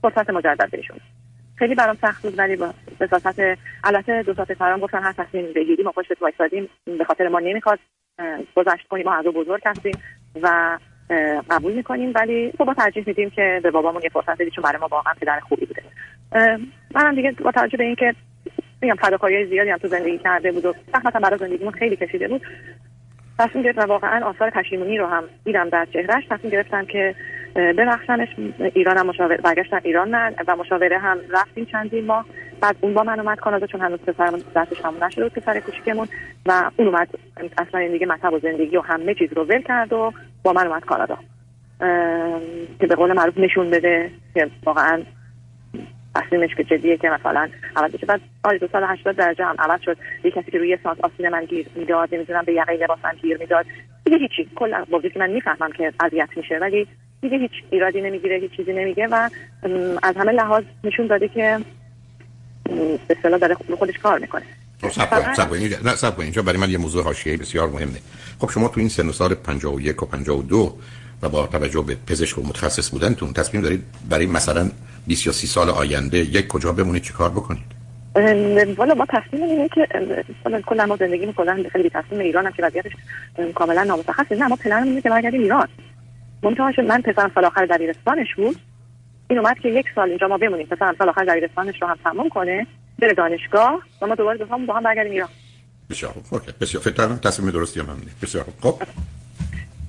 فرصت مجدد بهشون. خیلی برام سخت بود ولی با بساطت البته دو ساعت فرام گفتن هر تصمیم بگیریم ما پشت تو به خاطر ما نمی‌خواد گذشت کنیم ما از بزرگ هستیم. و قبول می‌کنیم ولی خب با ترجیح میدیم که به بابامون یه فرصت بدیم چون برای ما واقعا پدر خوبی بوده. منم دیگه با توجه به اینکه میگم فداکاری زیادی هم تو زندگی کرده بود و زحمت برای زندگیمون خیلی کشیده بود تصمیم گرفتم واقعا آثار پشیمونی رو هم دیدم در چهرهش تصمیم گرفتم که ببخشنش ایران هم مشاوره برگشتن ایران من و مشاوره هم رفتیم چندین ماه. بعد اون با من اومد کانادا چون هنوز پسرمون دستش همون نشده بود پسر کوچیکمون و اون اومد اصلا دیگه مطب و زندگی و همه چیز رو ول کرد و با من اومد کانادا. که به قول معروف نشون بده که واقعا تصمیمش که جدیه که مثلا عوض بشه. بعد آره دو سال 80 درجه هم عوض شد. یه کسی که روی سانس آسین من گیر می‌داد نمی‌دونم به یقه لباسم گیر می‌داد. دیگه هیچی. کلا با که من می‌فهمم که اذیت میشه ولی دیگه هیچ ایرادی نمی‌گیره هیچ چیزی نمیگه و از همه لحاظ نشون داده که به اصطلاح داره خودش کار می‌کنه. سب نه سب اینجا برای من یه موضوع حاشیه‌ای بسیار مهمه. خب شما تو این سن و سال 51 و 52 و با توجه به پزشک و متخصص بودنتون تصمیم دارید برای مثلا 20 یا 30 سال آینده یک کجا بمونید چیکار بکنید؟ والا ما تصمیم اینه که کلا ما زندگی کلا خیلی تصمیم ایران هم که وضعیتش کاملا نامشخصه نه ما پلن اینه که برگردیم ایران. منتها من پسرم سال آخر دبیرستانش بود این اومد که یک سال اینجا ما بمونیم. پسرم سال آخر دبیرستانش رو هم تموم کنه بره دانشگاه و ما دوباره بخوام با هم برگردیم ایران. بسیار خوب. اوکی. بسیار. فکر تصمیم درستی هم بسیار خوب. خب.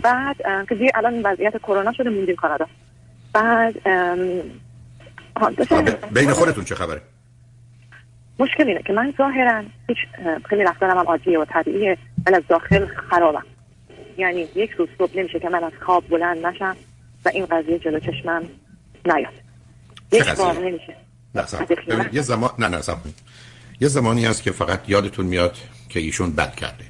بعد که دیگه الان وضعیت کرونا شده موندیم کانادا. بعد بین خودتون چه خبره؟ مشکل اینه که من ظاهرا هیچ خیلی رفتارم هم عادیه و طبیعیه ولی از داخل خرابم. یعنی یک روز صبح نمیشه که من از خواب بلند نشم و این قضیه جلو چشمم نیاد. یک بار نمیشه. یه زمان نه نه یه زمانی هست که فقط یادتون میاد که ایشون بد کرده.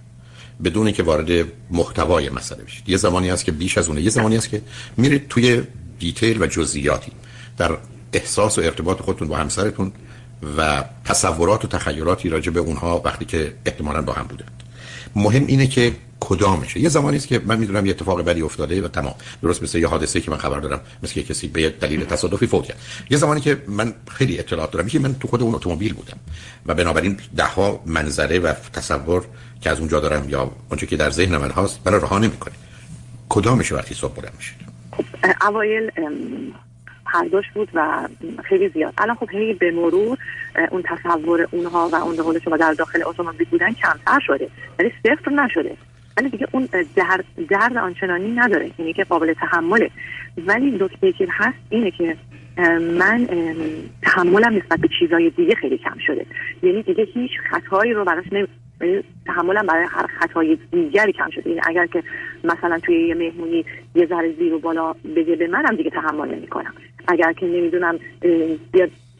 بدون که وارد محتوای مسئله بشید. یه زمانی هست که بیش از اونه. یه زمانی هست که میرید توی دیتیل و جزئیاتی در احساس و ارتباط خودتون با همسرتون و تصورات و تخیلاتی راجع به اونها وقتی که احتمالا با هم بوده مهم اینه که کدامشه یه زمانی است که من می‌دونم یه اتفاق بدی افتاده و تمام. درست مثل یه حادثه که من خبر دارم مثل که کسی به دلیل تصادفی فوت کرد. یه زمانی که من خیلی اطلاعات دارم. که من تو خود اون اتومبیل بودم و بنابراین ده ها منظره و تصور که از اونجا دارم یا اونچه که در ذهن من هست من رها نمی‌کنه. کدامشه وقتی صبح بلند میشید؟ خب اوایل هر بود و خیلی زیاد. الان خب هی به مرور اون تصور اونها و اون قول شما در داخل اتومبیل بودن کمتر شده. یعنی صفر نشده. ولی دیگه اون درد, درد آنچنانی نداره. اینی که قابل تحمله. ولی نکته که هست اینه که من تحملم نسبت به چیزای دیگه خیلی کم شده. یعنی دیگه هیچ خطایی رو براش نمی یعنی تحملم برای هر خطای دیگری کم شده. یعنی اگر که مثلا توی یه مهمونی یه ذره زیر و بالا بگه به منم دیگه تحمل نمی کنم. اگر که نمی‌دونم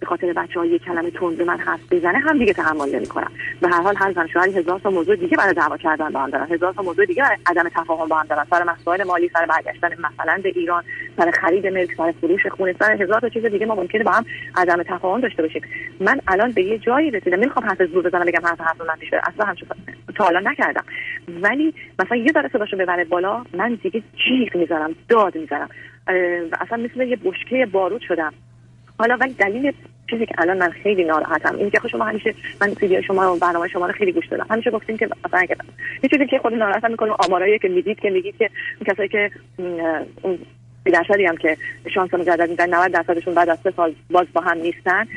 به خاطر بچه ها یه کلمه تند به من حرف بزنه هم دیگه تحمل نمی‌کنم. به هر حال هر زن شوهری هزار تا موضوع دیگه برای دعوا کردن با هم دارن. هزار تا موضوع دیگه برای عدم تفاهم با هم دارن. سر مسائل مالی سر برگشتن مثلا به ایران سر خرید ملک سر فروش خونه سر هزار تا چیز دیگه ما ممکنه با هم عدم تفاهم داشته باشیم. من الان به یه جایی رسیدم. نمی‌خوام حرف زور بزنم بگم حرف حرف من پیش اصلا همش تا حالا نکردم. ولی مثلا یه ذره صداشو ببره بالا. من دیگه جیغ می‌ذارم داد و اصلا مثل یه بشکه بارود شدم. حالا ولی دلیل چیزی که الان من خیلی ناراحتم این که خب شما همیشه من ویدیو شما و برنامه شما رو خیلی گوش دادم. همیشه گفتین که مثلا یه چیزی که خود ناراحتم می‌کنه آمارایی که می‌دید که میگید که کسایی که درصدی هم که شانس مجدد میدن 90 درصدشون بعد از سه سال باز با هم نیستن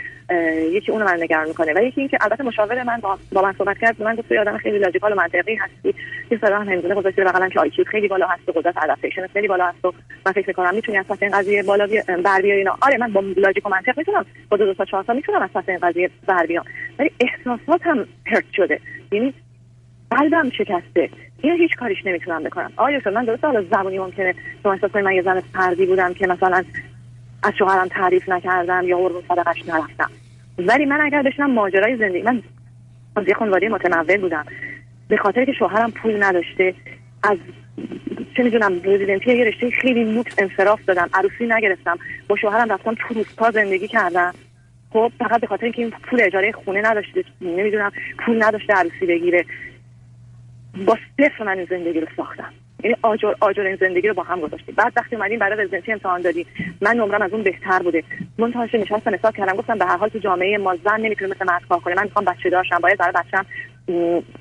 یکی اونو من نگران می‌کنه. و یکی اینکه البته مشاور من با, با من صحبت کرد من گفت آدم خیلی logical و منطقی هستی. یه سر هم هندونه گذاشته بغلم که IQ خیلی بالا هست و قدرت adaptation خیلی بالا هست و من فکر می‌کنم می‌تونی از این قضیه بالا بر بیای اینا. آره من با logic و منطق می‌تونم با دو, دو تا چهار تا می‌تونم از این قضیه بر بیام. ولی احساساتم hurt شده. یعنی قلبم شکسته. اینو هیچ کاریش نمی‌تونم بکنم آیا من درست حالا زبونی ممکنه شما احساس من یه زن فردی بودم که مثلا از شوهرم تعریف نکردم یا قربون صدقش نرفتم. ولی من اگر بشنم ماجرای زندگی من از یه خانواده متنوع بودم. به خاطر که شوهرم پول نداشته از چه می‌دونم رزیدنتی یه رشته خیلی لوکس انصراف دادم عروسی نگرفتم با شوهرم رفتم تو روستا زندگی کردم. خب فقط به خاطر اینکه این پول اجاره خونه نداشته نمی‌دونم پول نداشته عروسی بگیره. با صفر من زندگی رو ساختم. یعنی آجر آجر این زندگی رو با هم گذاشتیم. بعد وقتی اومدیم برای residency امتحان دادیم من نمرم از اون بهتر بوده. من تاش نشستم حساب کردم. گفتم به هر حال تو جامعه ما زن نمی‌تونه مثل مرد کار کنه. من می‌خوام بچه داشتم. باید برای بچه‌م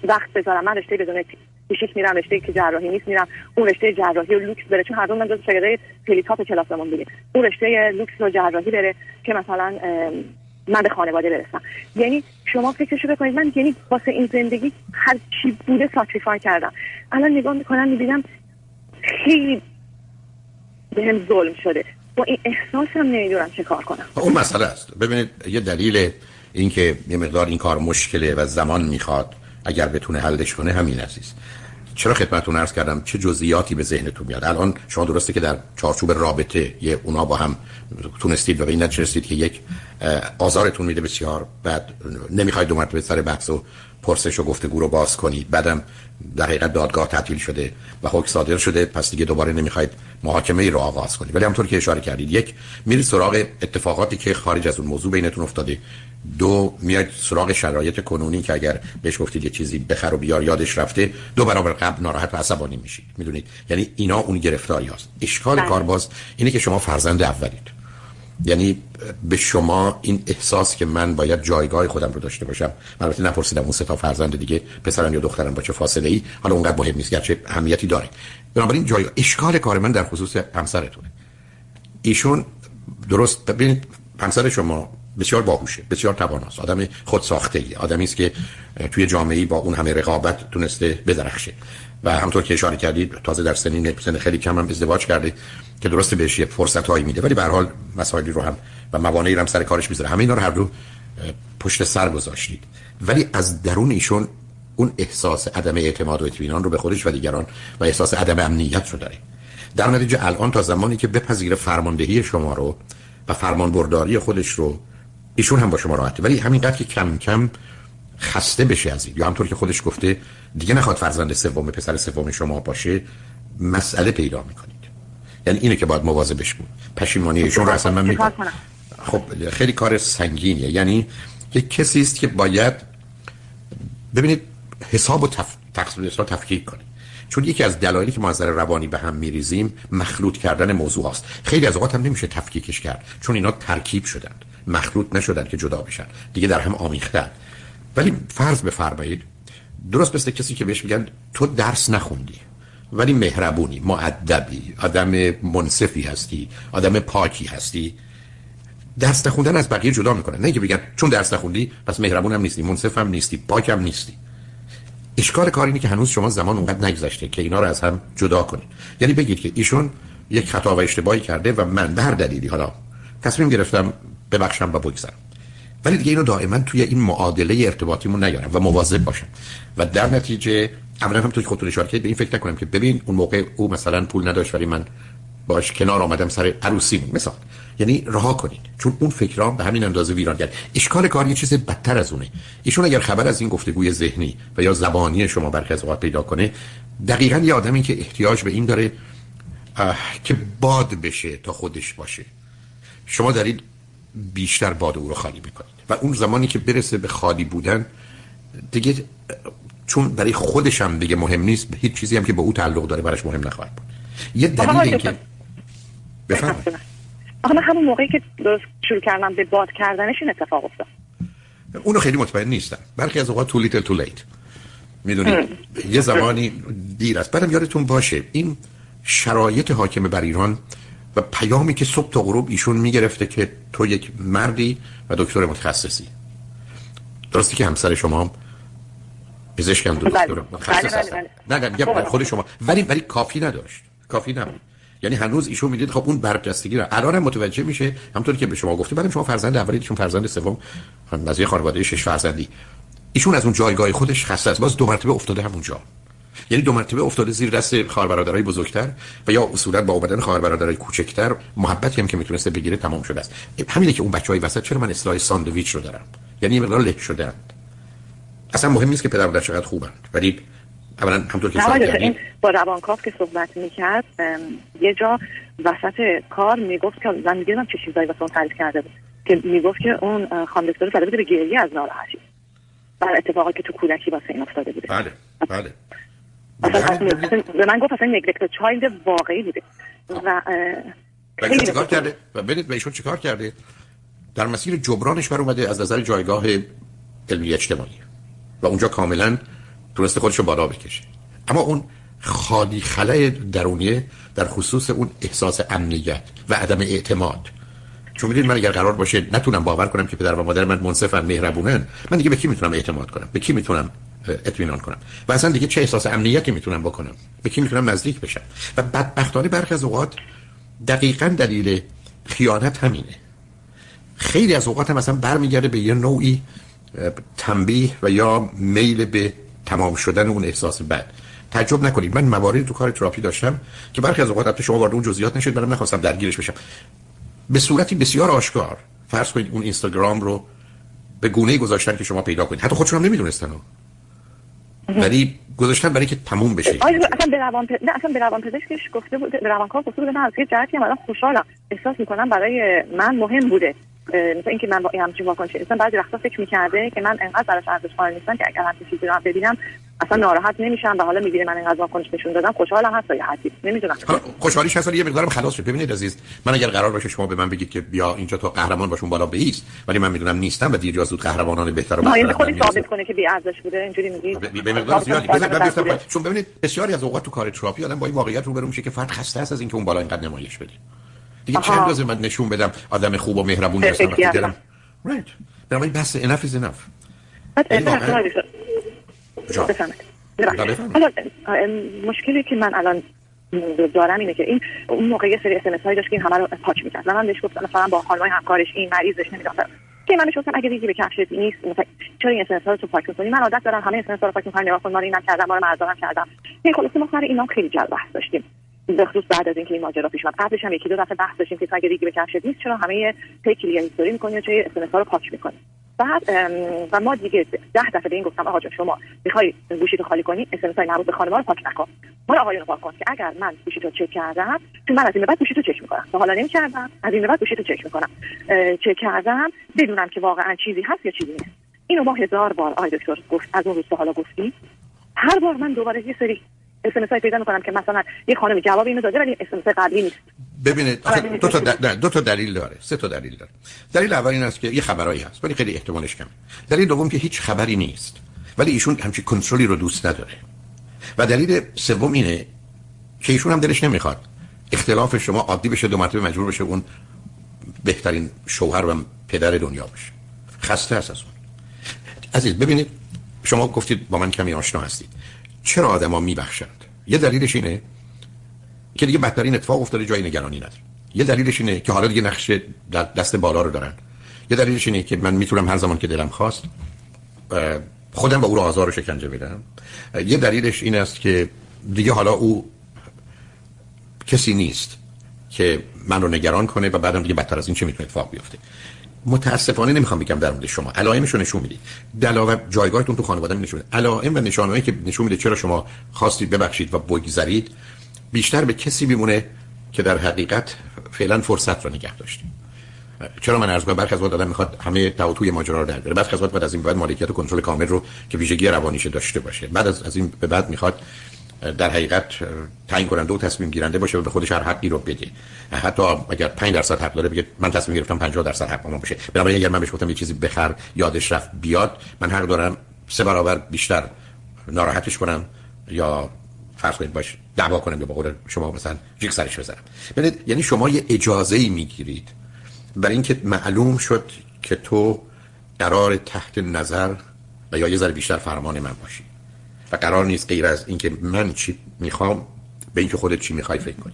وقت بذارم. من رشته بدون کشیک میرم رشته که جراحی نیست میرم. اون رشته جراحی و لوکس بره. چون هر دو من دو شاگرد خیلی top کلاسمون بودیم. اون رشته لوکس و جراحی بره که مثلا من به خانواده برسم. یعنی شما فکرشو بکنید من یعنی واسه این زندگی هر چی بوده sacrifice کردم. الان نگاه می‌کنم می‌بینم خیلی بهم ظلم شده. با این احساسم نمی‌دونم چه کار کنم. اون مسئله است. ببینید یه دلیل اینکه یه مقدار این کار مشکله و زمان می‌خواد اگر بتونه حلش کنه همین عزیز چرا خدمتتون عرض کردم؟ چه جزئیاتی به ذهنتون میاد؟ الان شما درسته که در چارچوب رابطه یه اونا با هم تونستید و به این نتیجه که یک آزارتون میده بسیار بعد نمی‌خواید دو مرتبه سر بحث و پرسش و گفتگو رو باز کنید. بعدم در حقیقت دادگاه تعطیل شده و حکم صادر شده پس دیگه دوباره نمی‌خواید محاکمه ای رو آغاز کنید. ولی همونطور که اشاره کردید یک میرید سراغ اتفاقاتی که خارج از اون موضوع بینتون افتاده. دو میاد سراغ شرایط کنونی که اگر بهش گفتید یه چیزی بخر و بیار یادش رفته دو برابر قبل ناراحت و عصبانی میشید. می‌دونید؟ یعنی اینا اون گرفتاری هست اشکال بله. کارباز اینه که شما فرزند اولید. یعنی به شما این احساس که من باید جایگاه خودم رو داشته باشم. من البته نپرسیدم اون سه تا فرزند دیگه پسرم یا دخترم با چه فاصله ای حالا اونقدر مهم نیست گرچه اهمیتی داره. بنابراین جای اشکال کار من در خصوص همسرتونه. ایشون درست ببینید همسر شما بسیار باهوشه بسیار تواناست. آدم خود ساخته ای آدمی است که توی جامعه با اون همه رقابت تونسته بدرخشه. و همطور که اشاره کردید تازه در سنین سن خیلی کم هم ازدواج کرده که درسته بهش یه فرصت هایی میده. ولی به حال مسائلی رو هم و موانعی رو هم سر کارش می‌ذاره. همه اینا رو هر دو پشت سر گذاشتید. ولی از درون ایشون اون احساس عدم اعتماد و اطمینان رو به خودش و دیگران و احساس عدم امنیت رو داره. در نتیجه الان تا زمانی که بپذیره فرماندهی شما رو و فرمان برداری خودش رو ایشون هم با شما راحته. ولی همینقدر که کم کم خسته بشه از این. یا همطور که خودش گفته دیگه نخواد فرزند سوم پسر سوم شما باشه مسئله پیدا می‌کنید. یعنی اینه که باید مواظبش بود. پشیمانی ایشون رو اصلا من میگم خب خیلی کار سنگینیه. یعنی یک کسی است که باید ببینید حساب و تف... تقصیر تفکیک کنید چون یکی از دلایلی که ما از روانی به هم میریزیم مخلوط کردن موضوع هاست. خیلی از اوقات هم نمیشه تفکیکش کرد. چون اینا ترکیب شدن مخلوط نشدن که جدا بشن. دیگه در هم آمیختن. ولی فرض بفرمایید درست مثل کسی که بهش میگن تو درس نخوندی ولی مهربونی معدبی آدم منصفی هستی آدم پاکی هستی. درس نخوندن از بقیه جدا می‌کنه. نه که بگن چون درس نخوندی پس مهربون نیستی منصف نیستی پاک نیستی. اشکال کار اینه که هنوز شما زمان اونقدر نگذشته که اینا رو از هم جدا کنید. یعنی بگید که ایشون یک خطا و اشتباهی کرده و من به هر دلیلی حالا تصمیم گرفتم ببخشم و بگذرم. ولی دیگه اینو دائما توی این معادله ارتباطیمون نیارم و مواظب باشم. و در نتیجه اولا هم توی خودتون اشاره به این فکر نکنم که ببین اون موقع او مثلا پول نداشت ولی من باش کنار آمدم سر عروسیمون. مثلا یعنی رها کنید. چون اون فکرام به همین اندازه ویران کرد. اشکال کار یه چیز بدتر از اونه. ایشون اگر خبر از این گفتگوی ذهنی و یا زبانی شما برخی از اوقات پیدا کنه دقیقا یه آدمی که احتیاج به این داره که باد بشه تا خودش باشه. شما دارید بیشتر باد او رو خالی می‌کنید. و اون زمانی که برسه به خالی بودن دیگه چون برای خودش هم دیگه مهم نیست هیچ چیزی هم که به او تعلق داره براش مهم نخواهد بود. یه دلیل این که بفرمایید. آخه من همون موقعی که درست شروع کردم به باد کردنش این اتفاق افتاد. اونو خیلی مطمئن نیستم. برخی از اوقات تو لیتل تو لیت می‌دونید یه زمانی دیر است. بعدم یادتون باشه این شرایط حاکم بر ایران و پیامی که صبح تا غروب ایشون می‌گرفته که تو یک مردی و دکتر متخصصی. درستی که همسر شما پزشک هم دکتر بله. متخصص بله، بله، نه نه خب. خود شما. ولی ولی کافی نداشت. کافی نبود. یعنی هنوز ایشون می‌دید خب اون برجستگی رو. الان هم متوجه میشه همونطوری که به شما گفته بعدم شما فرزند اولی ایشون فرزند سوم از یه خانواده شش فرزندی. ایشون از اون جایگاه خودش خسته است. باز دو مرتبه افتاده همونجا. یعنی دو مرتبه افتاده زیر دست خواهر برادرای بزرگتر و یا اصولا با اومدن خواهر برادرای کوچکتر محبتی هم که می‌تونسته بگیره تمام شده است. همینه که اون بچهای وسط چرا من اصلاح ساندویچ رو دارم؟ یعنی مقدار له شدن اصلا مهم نیست که پدر مادر چقدر خوبن ولی اولا همطور که این با روانکاو که صحبت می‌کرد یه جا وسط کار می‌گفت که من میگم چه چیزایی واسه اون تعریف کرده بود که می‌گفت که اون خانم دکتر زده بوده به گریه از ناراحتی. بر اتفاقی که تو کودکی واسه این افتاده بوده. بله بله. به من گفت اصلا نگلکت چایلد واقعی بوده. و خیلی چیکار کرده؟ و ببینید به ایشون چیکار کرده؟ در مسیر جبرانش بر اومده از نظر جایگاه علمی اجتماعی. و اونجا کاملا تونسته خودش رو بالا بکشه. اما اون خالی خلای درونیه در خصوص اون احساس امنیت و عدم اعتماد. چون می‌دونید من اگر قرار باشه نتونم باور کنم که پدر و مادر من منصفن مهربونن من دیگه به کی می‌تونم اعتماد کنم؟ به کی می‌تونم اطمینان کنم. و اصلا دیگه چه احساس امنیتی می‌تونم بکنم؟ به کی می‌تونم نزدیک بشم؟ و بدبختانه برخی از اوقات دقیقا دلیل خیانت همینه. خیلی از اوقات هم مثلا برمیگرده به یه نوعی تنبیه و یا میل به تمام شدن اون احساس بد. تعجب نکنید. من مواردی تو کار تراپی داشتم که برخی از اوقات شما وارد اون جزئیات نشید برام نخواستم درگیرش بشم. به صورتی بسیار آشکار. فرض کنید اون اینستاگرام رو به گونه گذاشتن که شما پیدا کنید. حتی خودشون هم نمی‌دونستن. ولی گذاشتن برای که تموم بشه. اصلا به روان نه اصلا به روان پزشکش گفته بود به روانکاو گفته بود من از یه جهتی هم خوشحالم. احساس می‌کنم برای من مهم بوده. مثلا اینکه من با این همچین واکنش اصلا بعضی وقتا فکر می‌کرده که من انقدر براش ارزش قائل نیستم که اگر همچین چیزی رو ببینم اصلا ناراحت نمیشم و حالا می‌گیره من اینقدر واکنش نشون دادم. خوشحالم هست یا حتی نمی‌دونم. حالا خوشحالیش هست یه مقدارم خلاص شد. ببینید عزیز من اگر قرار باشه شما به من بگید که بیا اینجا تو قهرمان باشون بالا بیست ولی من می‌دونم نیستم و دیر یا زود قهرمانان بهتر و بهتر خودی ثابت کنه که بی ارزش بوده. اینجوری میگید به مقدار زیادی. ببینید چون ببینید بسیاری از اوقات تو کار تراپی آدم با این واقعیت روبرو میشه که فرد خسته است از اینکه اون بالا اینقدر نمایش بده. دیگه چند روز من نشون بدم آدم خوب و مهربون هستم right. بنابراین بس enough is enough. مشکلی که من الان دارم اینه که این اون موقع یه سری اسمس هایی داشت که این همه رو پاک می‌کرد. من بهش گفتم مثلا با خانمای همکارش این مریضش نمی‌دونم. که من گفتم اگه ریگی به کفشت نیست مثلا چرا این اسمس ها رو تو پاک می‌کنی؟ من عادت دارم همه اسمس ها رو پاک می‌کنم نگاه کن ما اینم کردم ما رو کردم. این خلاص ما سر اینا خیلی جلب بحث داشتیم. به خصوص بعد از اینکه این ماجرا پیش اومد. قبلش هم یکی دو دفعه بحث داشتیم که اگه ریگی به کفشت نیست چرا همه پی clear history می‌کنی چرا اسمس ها رو پاک می‌کنی؟ بعد و ما دیگه ده دفعه به این گفتم آقا شما می‌خوای گوشی رو خالی کنی اس ام مربوط به رو پاک نکن. مال آقایون پاک کن که اگر من گوشی رو چک کردم تو من از این بعد گوشی رو چک می‌کنم. تا حالا نمی‌کردم از این بعد گوشی رو چک می‌کنم. چک کردم بدونم که واقعا چیزی هست یا چیزی نیست. اینو ما هزار بار آقای دکتر گفت از اون روز حالا گفتی هر بار من دوباره یه سری اس پیدا می‌کنم که مثلا یه خانم جواب اینو داده ولی اس قبلی نیست. ببینید دو تا دو تا دلیل داره سه تا دلیل داره. دلیل اول این است که یه خبرایی هست ولی خیلی احتمالش کمه. دلیل دوم که هیچ خبری نیست ولی ایشون همچین کنترلی رو دوست نداره. و دلیل سوم اینه که ایشون هم دلش نمی‌خواد. اختلاف شما عادی بشه دو مرتبه مجبور بشه اون بهترین شوهر و پدر دنیا بشه خسته است از اون. عزیز ببینید شما گفتید با من کمی آشنا هستید. چرا آدما میبخشند؟ یه دلیلش اینه که دیگه بدترین اتفاق افتاده جای نگرانی نداره. یه دلیلش اینه که حالا دیگه نقش دست بالا رو دارن. یه دلیلش اینه که من می‌تونم هر زمان که دلم خواست خودم با او رو آزار و شکنجه بدم. یه دلیلش این است که دیگه حالا او کسی نیست که من رو نگران کنه و بعدم دیگه بدتر از این چه می‌تونه اتفاق بیفته. متاسفانه نمی‌خوام بگم در مورد شما. علائمش رو نشون می‌دید. دلاور جایگاهتون تو خانواده نشون میده. علائم و نشانهایی که نشون میده چرا شما خواستید ببخشید و بگذرید بیشتر به کسی میمونه که در حقیقت فعلا فرصت رو نگه داشتیم چرا من عرض کنم برخی از وقت آدم می‌خواد همه توتوی ماجرا رو در بیاره. برخی از وقت بعد از این بعد مالکیت و کنترل کامل رو که ویژگی روانیش داشته باشه. بعد از, از این به بعد می‌خواد در حقیقت تعیین کننده و تصمیم گیرنده باشه و به خودش هر حقی رو بده. حتی اگر 5 درصد حق داره بگه من تصمیم گرفتم 50 درصد حق من باشه بنابراین اگر من بهش گفتم یه چیزی بخر یادش رفت بیاد من حق دارم سه برابر بیشتر ناراحتش کنم یا فرض کنید باش دعوا کنم یا با قول شما مثلا جیک سرش بزنم. ببینید یعنی شما یه اجازه ای می‌گیرید برای اینکه معلوم شد که تو قرار تحت نظر و یا یه ذره بیشتر فرمان من باشی. و قرار نیست غیر از اینکه من چی می‌خوام به اینکه خودت چی می‌خوای فکر کنی.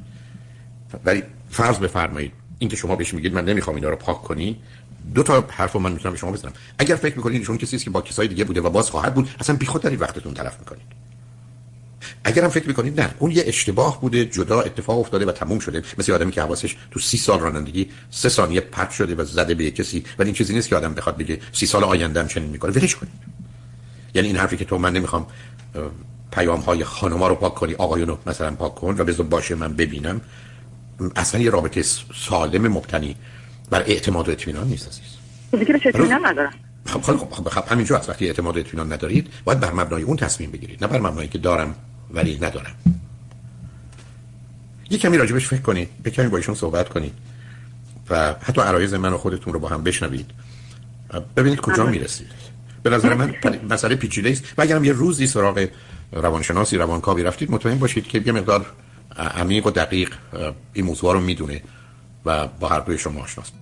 ولی فرض بفرمایید اینکه شما بهش میگید من نمی‌خوام اینا رو پاک کنی دو تا حرف من می‌تونم به شما بزنم. اگر فکر می‌کنید ایشون کسی که با کسای دیگه بوده و باز خواهد بود اصلا بیخود دارید وقتتون تلف می‌کنید. اگر هم فکر می‌کنید نه اون یه اشتباه بوده جدا اتفاق افتاده و تموم شده. مثل آدمی که حواسش تو سی سال رانندگی سه ثانیه پرت شده و زده به کسی ولی این چیزی نیست که آدم بخواد بگه سی سال آینده هم چنین می‌کنه. ولش کنید. یعنی این حرفی که تو من نمی‌خوام پیام های خانما رو پاک کنی آقایون رو مثلا پاک کن و بذار باشه من ببینم. اصلا یه رابطه سالم مبتنی بر اعتماد و اطمینان نیست عزیز. دیگه اطمینان ندارم؟ خب خب خب, خب همینجا از وقتی اعتماد و اطمینان ندارید باید بر مبنای اون تصمیم بگیرید نه بر مبنایی که دارم ولی ندارم. یه کمی راجبش فکر کنید به کمی با ایشون صحبت کنید و حتی عرایز من و خودتون رو با هم بشنوید. ببینید کجا می‌رسید. به نظر من مسئله پیچیده است. و اگرم یه روزی سراغ روانشناسی روانکاوی رفتید مطمئن باشید که یه مقدار عمیق و دقیق این موضوع رو می‌دونه و با دوی شما آشناست.